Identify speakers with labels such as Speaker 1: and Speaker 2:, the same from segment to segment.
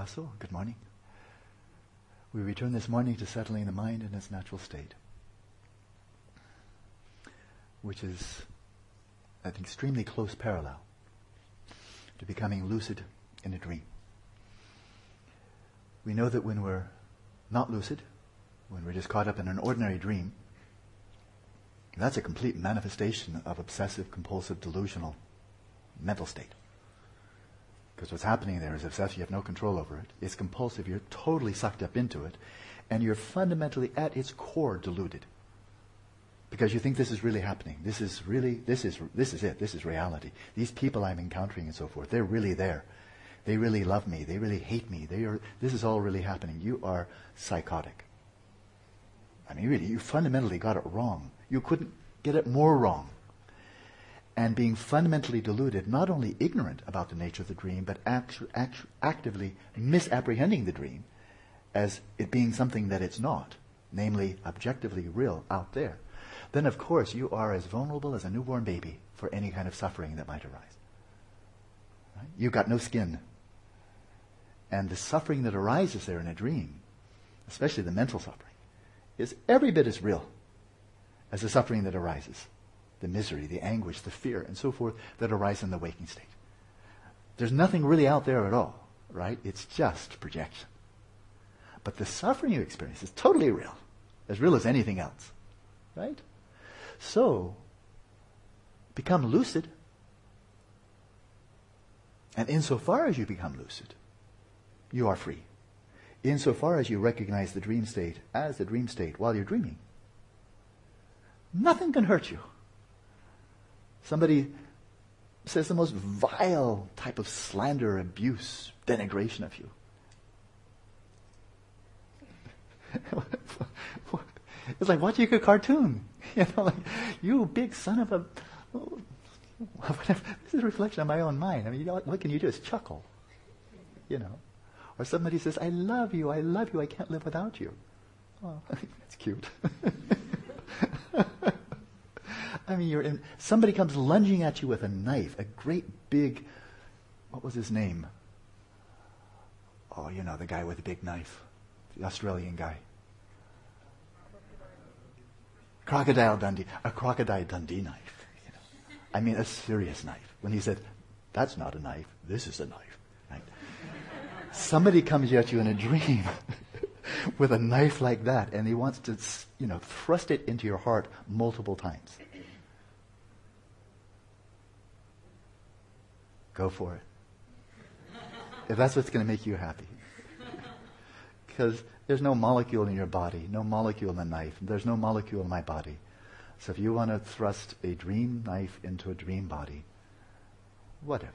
Speaker 1: Good morning. We return this morning to settling the mind in its natural state, which is an extremely close parallel to becoming lucid in a dream. We know that when we're not lucid, when we're just caught up in an ordinary dream, that's a complete manifestation of obsessive compulsive delusional mental state. Because what's happening there is obsessive, you have no control over it. It's compulsive, you're totally sucked up into it, and you're fundamentally at its core deluded. Because you think this is really happening. This is really, this is, this is it. This is reality. These people I'm encountering and so forth, they're really there. They really love me. They really hate me. They are, this is all really happening. You are psychotic. I mean, really, you fundamentally got it wrong. You couldn't get it more wrong and being fundamentally deluded, not only ignorant about the nature of the dream, but actu- actu- actively misapprehending the dream as it being something that it's not, namely objectively real out there, then of course you are as vulnerable as a newborn baby for any kind of suffering that might arise. Right? You've got no skin. And the suffering that arises there in a dream, especially the mental suffering, is every bit as real as the suffering that arises the misery, the anguish, the fear, and so forth that arise in the waking state. There's nothing really out there at all, right? It's just projection. But the suffering you experience is totally real, as real as anything else, right? So, become lucid. And insofar as you become lucid, you are free. Insofar as you recognize the dream state as the dream state while you're dreaming, nothing can hurt you. Somebody says the most vile type of slander, abuse, denigration of you. it's like watching a cartoon. You know, like, you big son of a. This is a reflection of my own mind. I mean, you know, what can you do? Is chuckle. You know. Or somebody says, I love you, I love you, I can't live without you. Oh, that's cute. I mean, you're in, somebody comes lunging at you with a knife, a great big, what was his name? Oh, you know, the guy with the big knife, the Australian guy. Crocodile Dundee, a crocodile Dundee knife. You know. I mean, a serious knife. When he said, that's not a knife, this is a knife. Right? Somebody comes at you in a dream with a knife like that, and he wants to, you know, thrust it into your heart multiple times. Go for it. If that's what's going to make you happy. Because there's no molecule in your body, no molecule in the knife. There's no molecule in my body. So if you want to thrust a dream knife into a dream body, whatever.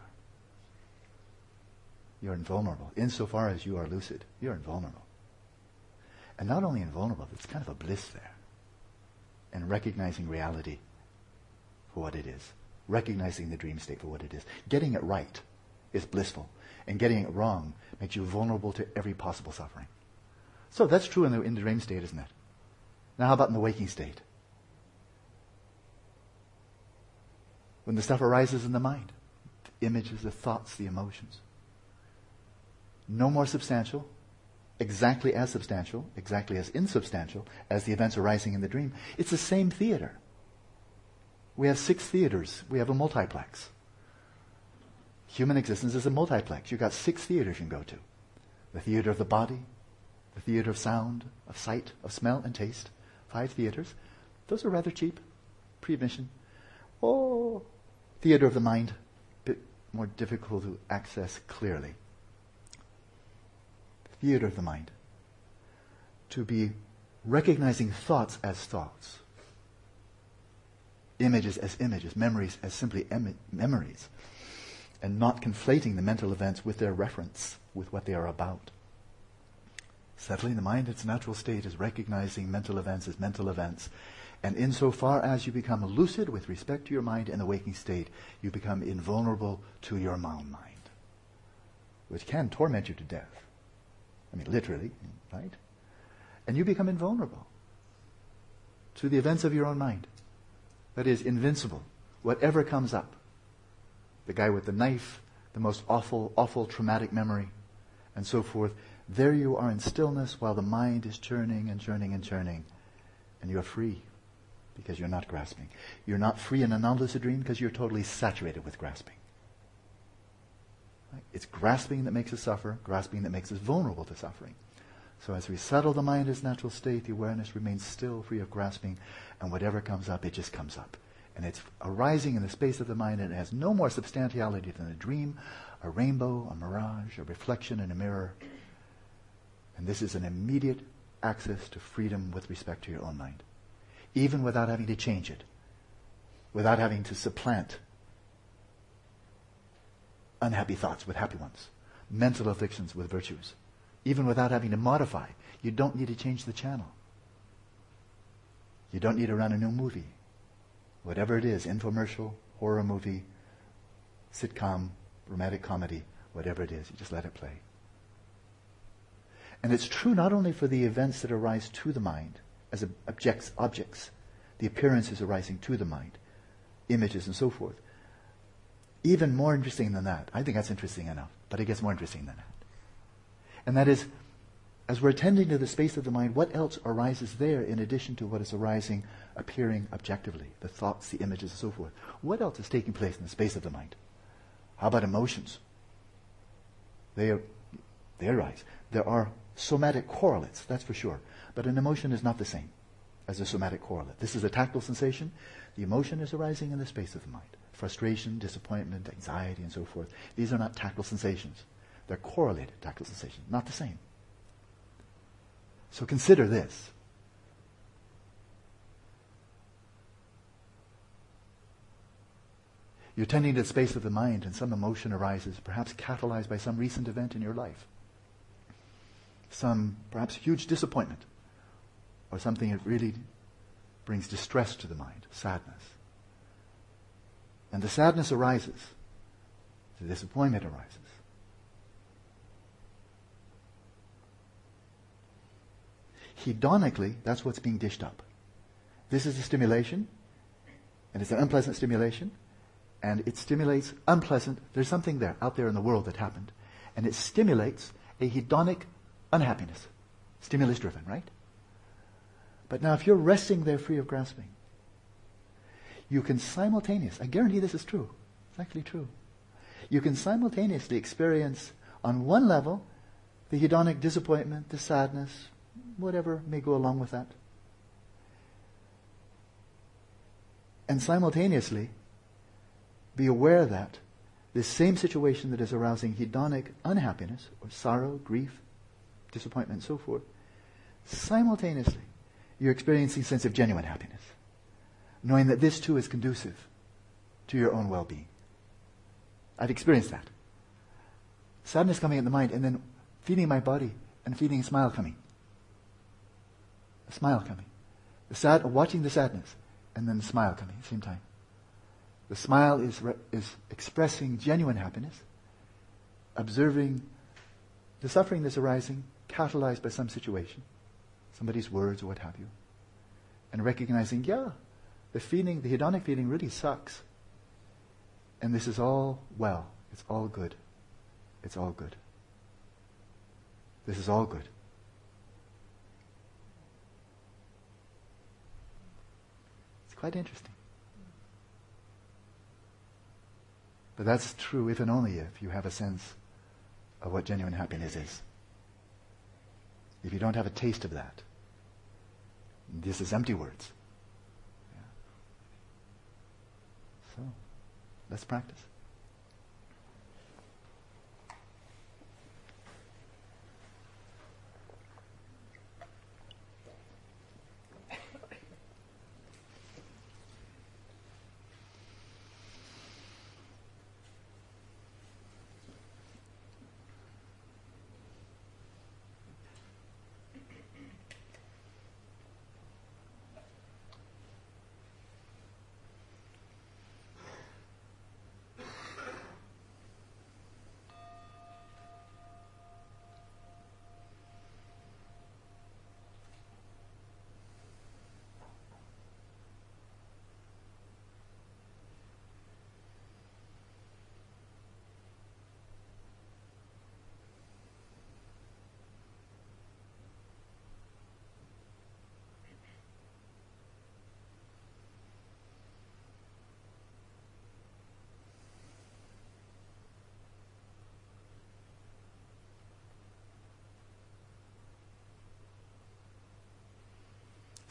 Speaker 1: You're invulnerable. Insofar as you are lucid, you're invulnerable. And not only invulnerable, it's kind of a bliss there. And recognizing reality for what it is recognizing the dream state for what it is. Getting it right is blissful, and getting it wrong makes you vulnerable to every possible suffering. So that's true in the, in the dream state, isn't it? Now, how about in the waking state? When the stuff arises in the mind, the images, the thoughts, the emotions. No more substantial, exactly as substantial, exactly as insubstantial as the events arising in the dream. It's the same theater. We have six theaters. We have a multiplex. Human existence is a multiplex. You've got six theaters you can go to. The theater of the body, the theater of sound, of sight, of smell, and taste. Five theaters. Those are rather cheap. Pre-admission. Oh, theater of the mind. A bit more difficult to access clearly. Theater of the mind. To be recognizing thoughts as thoughts images as images, memories as simply em- memories, and not conflating the mental events with their reference, with what they are about. Settling the mind in its natural state is recognizing mental events as mental events. And insofar as you become lucid with respect to your mind in the waking state, you become invulnerable to your mind, which can torment you to death. I mean, literally, right? And you become invulnerable to the events of your own mind that is invincible, whatever comes up. The guy with the knife, the most awful, awful traumatic memory, and so forth. There you are in stillness while the mind is churning and churning and churning, and you're free because you're not grasping. You're not free in a non-lucid dream because you're totally saturated with grasping. It's grasping that makes us suffer, grasping that makes us vulnerable to suffering. So as we settle the mind in its natural state, the awareness remains still, free of grasping, and whatever comes up, it just comes up. And it's arising in the space of the mind, and it has no more substantiality than a dream, a rainbow, a mirage, a reflection in a mirror. And this is an immediate access to freedom with respect to your own mind, even without having to change it, without having to supplant unhappy thoughts with happy ones, mental afflictions with virtues, even without having to modify. You don't need to change the channel. You don't need to run a new movie. Whatever it is, infomercial, horror movie, sitcom, romantic comedy, whatever it is, you just let it play. And it's true not only for the events that arise to the mind as objects, objects, the appearances arising to the mind, images and so forth, even more interesting than that. I think that's interesting enough, but it gets more interesting than that. And that is, as we're attending to the space of the mind, what else arises there in addition to what is arising, appearing objectively, the thoughts, the images, and so forth? What else is taking place in the space of the mind? How about emotions? They, are, they arise. There are somatic correlates, that's for sure. But an emotion is not the same as a somatic correlate. This is a tactile sensation. The emotion is arising in the space of the mind frustration, disappointment, anxiety, and so forth. These are not tactile sensations. They're correlated tactile sensations, not the same. So consider this. You're tending to the space of the mind and some emotion arises, perhaps catalyzed by some recent event in your life. Some perhaps huge disappointment or something that really brings distress to the mind, sadness. And the sadness arises, the disappointment arises. Hedonically, that's what's being dished up. This is a stimulation, and it's an unpleasant stimulation, and it stimulates unpleasant. There's something there out there in the world that happened, and it stimulates a hedonic unhappiness. Stimulus driven, right? But now, if you're resting there free of grasping, you can simultaneously, I guarantee this is true, it's actually true. You can simultaneously experience on one level the hedonic disappointment, the sadness, whatever may go along with that. And simultaneously be aware that this same situation that is arousing hedonic unhappiness or sorrow, grief, disappointment, and so forth, simultaneously you're experiencing a sense of genuine happiness knowing that this too is conducive to your own well being. I've experienced that. Sadness coming in the mind and then feeling my body and feeling a smile coming. A smile coming. The sad, watching the sadness and then the smile coming at the same time. The smile is, re- is expressing genuine happiness, observing the suffering that's arising, catalyzed by some situation, somebody's words or what have you, and recognizing, yeah, the feeling, the hedonic feeling really sucks. And this is all well. It's all good. It's all good. This is all good. Quite interesting. But that's true if and only if you have a sense of what genuine happiness is. If you don't have a taste of that, this is empty words. So let's practice.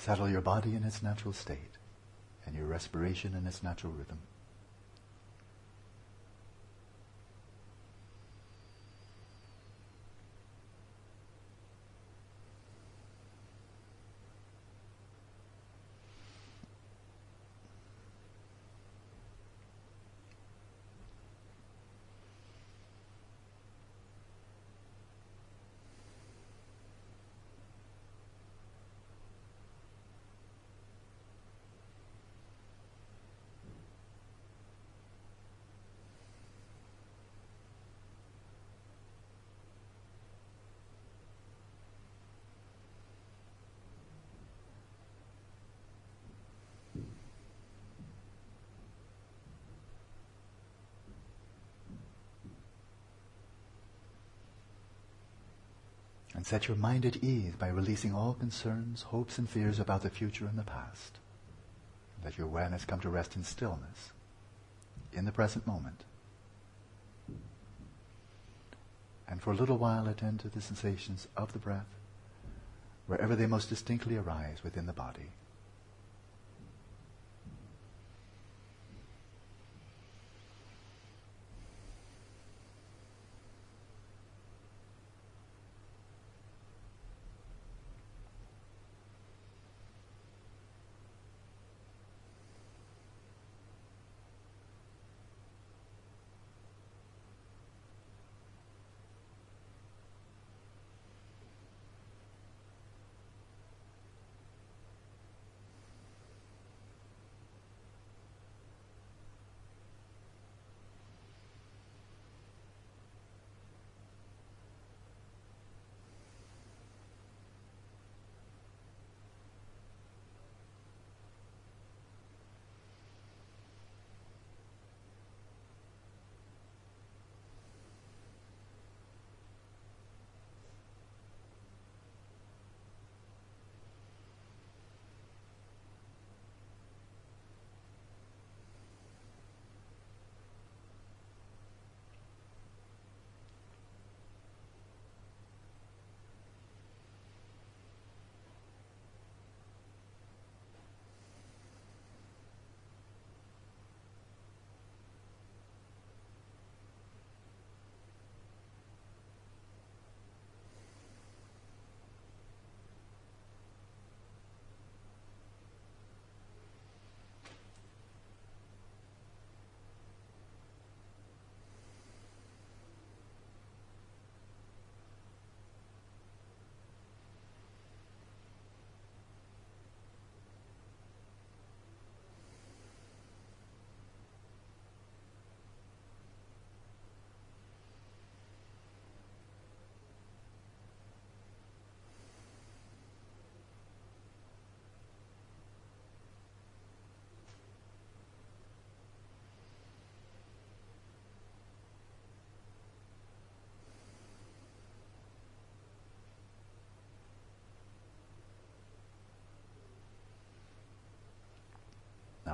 Speaker 1: Settle your body in its natural state and your respiration in its natural rhythm. And set your mind at ease by releasing all concerns, hopes, and fears about the future and the past. Let your awareness come to rest in stillness, in the present moment. And for a little while attend to the sensations of the breath, wherever they most distinctly arise within the body.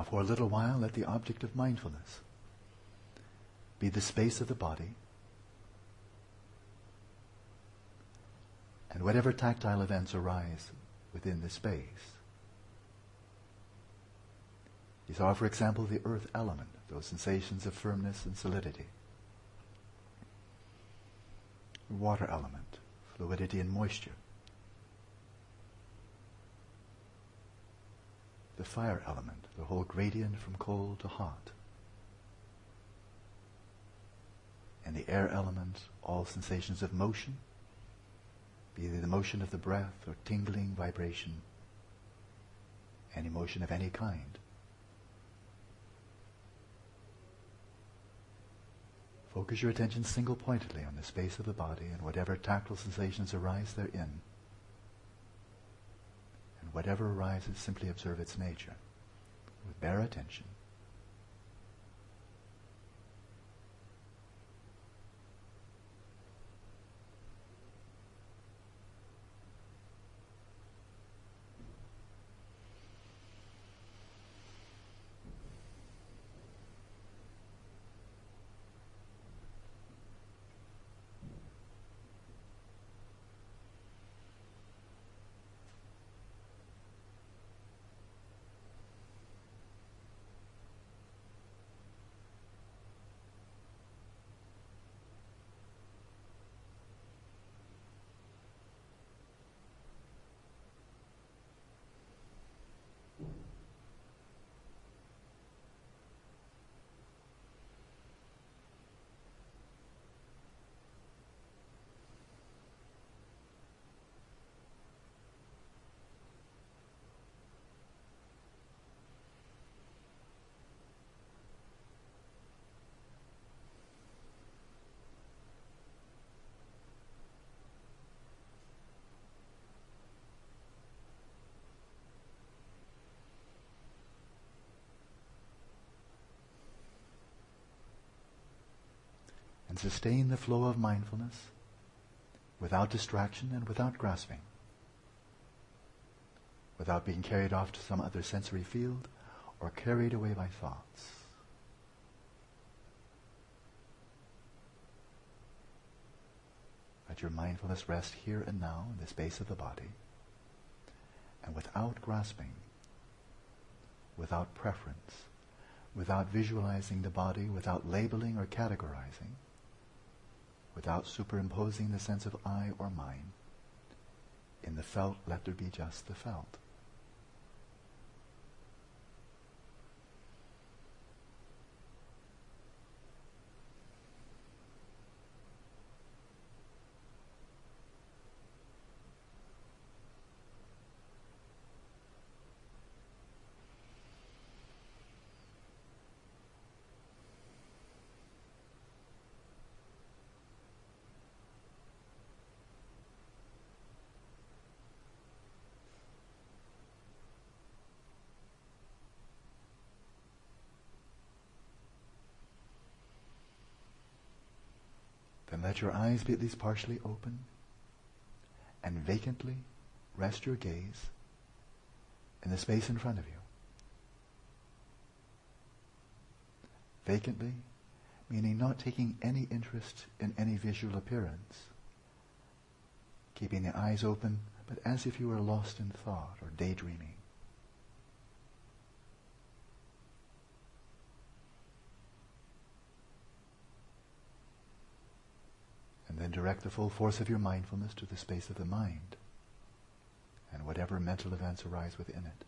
Speaker 1: Now, for a little while, let the object of mindfulness be the space of the body and whatever tactile events arise within the space. These are, for example, the earth element, those sensations of firmness and solidity. Water element, fluidity and moisture. The fire element, the whole gradient from cold to hot. And the air element, all sensations of motion, be they the motion of the breath or tingling vibration, any motion of any kind. Focus your attention single pointedly on the space of the body and whatever tactile sensations arise therein whatever arises, simply observe its nature with bare attention. Sustain the flow of mindfulness without distraction and without grasping, without being carried off to some other sensory field or carried away by thoughts. Let your mindfulness rest here and now in the space of the body, and without grasping, without preference, without visualizing the body, without labeling or categorizing, without superimposing the sense of I or mine. In the felt, let there be just the felt. Let your eyes be at least partially open and vacantly rest your gaze in the space in front of you. Vacantly, meaning not taking any interest in any visual appearance, keeping the eyes open, but as if you were lost in thought or daydreaming. And then direct the full force of your mindfulness to the space of the mind and whatever mental events arise within it.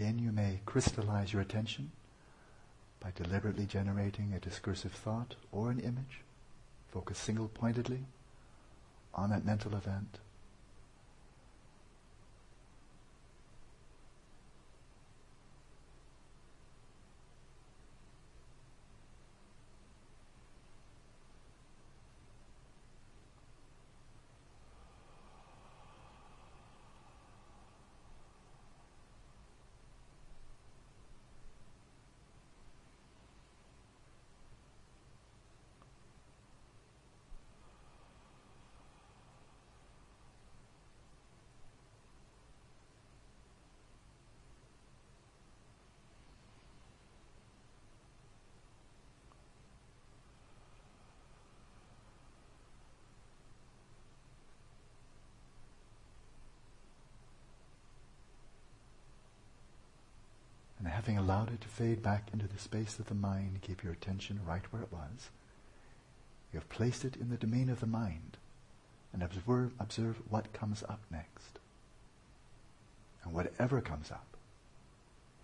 Speaker 1: Again, you may crystallize your attention by deliberately generating a discursive thought or an image. Focus single pointedly on that mental event. And having allowed it to fade back into the space of the mind, keep your attention right where it was. You have placed it in the domain of the mind and observe, observe what comes up next. And whatever comes up,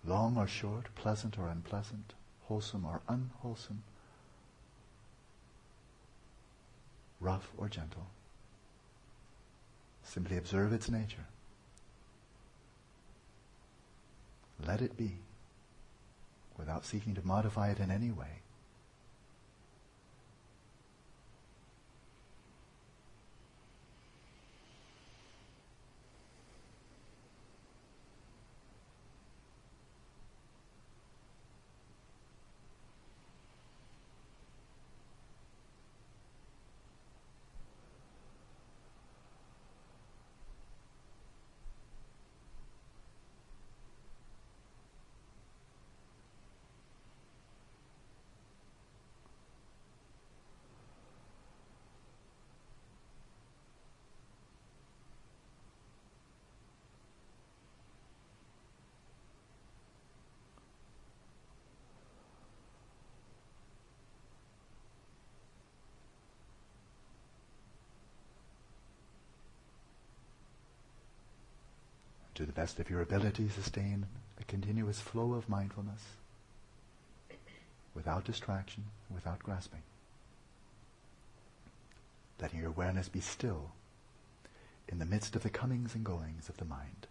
Speaker 1: long or short, pleasant or unpleasant, wholesome or unwholesome, rough or gentle, simply observe its nature. Let it be without seeking to modify it in any way. To the best of your ability, sustain a continuous flow of mindfulness without distraction, without grasping. Letting your awareness be still in the midst of the comings and goings of the mind.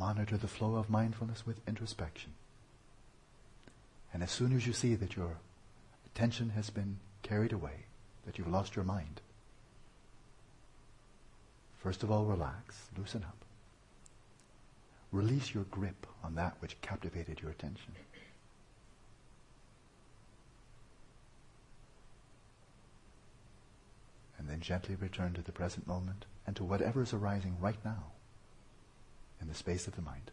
Speaker 1: Monitor the flow of mindfulness with introspection. And as soon as you see that your attention has been carried away, that you've lost your mind, first of all, relax, loosen up. Release your grip on that which captivated your attention. And then gently return to the present moment and to whatever is arising right now in the space of the mind.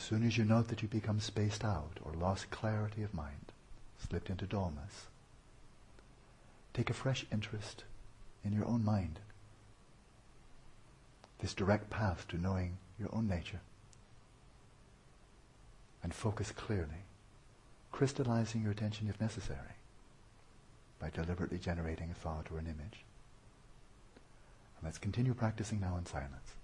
Speaker 1: As soon as you note that you become spaced out or lost clarity of mind, slipped into dullness, take a fresh interest in your own mind. This direct path to knowing your own nature. And focus clearly, crystallizing your attention if necessary by deliberately generating a thought or an image. And let's continue practicing now in silence.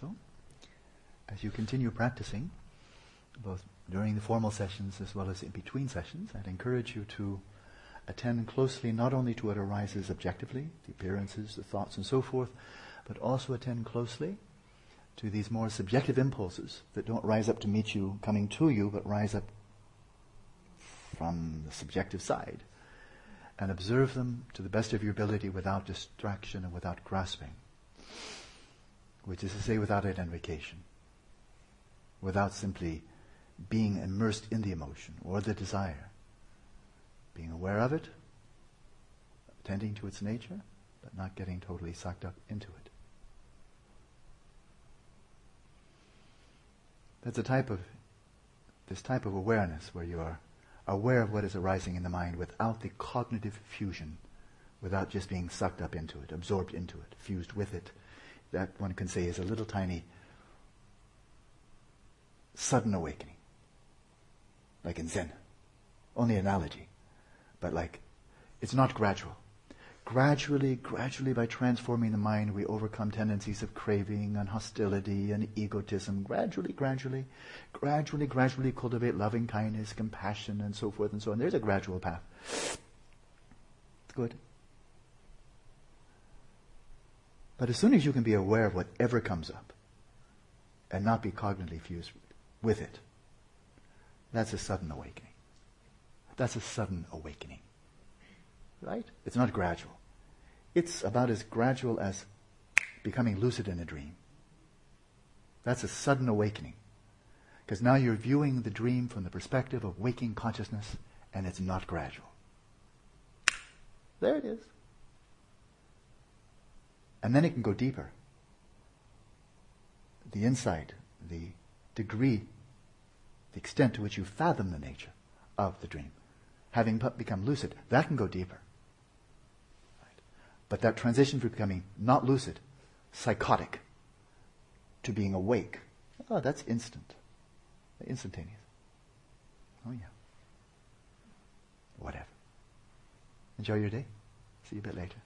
Speaker 1: So, as you continue practicing, both during the formal sessions as well as in between sessions, I'd encourage you to attend closely not only to what arises objectively, the appearances, the thoughts, and so forth, but also attend closely to these more subjective impulses that don't rise up to meet you coming to you, but rise up from the subjective side. And observe them to the best of your ability without distraction and without grasping. Which is to say, without identification. Without simply being immersed in the emotion or the desire. Being aware of it, attending to its nature, but not getting totally sucked up into it. That's a type of this type of awareness where you are aware of what is arising in the mind without the cognitive fusion, without just being sucked up into it, absorbed into it, fused with it. That one can say is a little tiny sudden awakening. Like in Zen. Only analogy. But like, it's not gradual gradually, gradually, by transforming the mind, we overcome tendencies of craving and hostility and egotism. Gradually, gradually, gradually, gradually cultivate loving kindness, compassion, and so forth and so on. There's a gradual path. It's good. But as soon as you can be aware of whatever comes up and not be cognitively fused with it, that's a sudden awakening. That's a sudden awakening. Right? It's not gradual. It's about as gradual as becoming lucid in a dream. That's a sudden awakening. Because now you're viewing the dream from the perspective of waking consciousness, and it's not gradual. There it is. And then it can go deeper. The insight, the degree, the extent to which you fathom the nature of the dream, having become lucid, that can go deeper. But that transition from becoming not lucid, psychotic, to being awake, oh, that's instant. Instantaneous. Oh, yeah. Whatever. Enjoy your day. See you a bit later.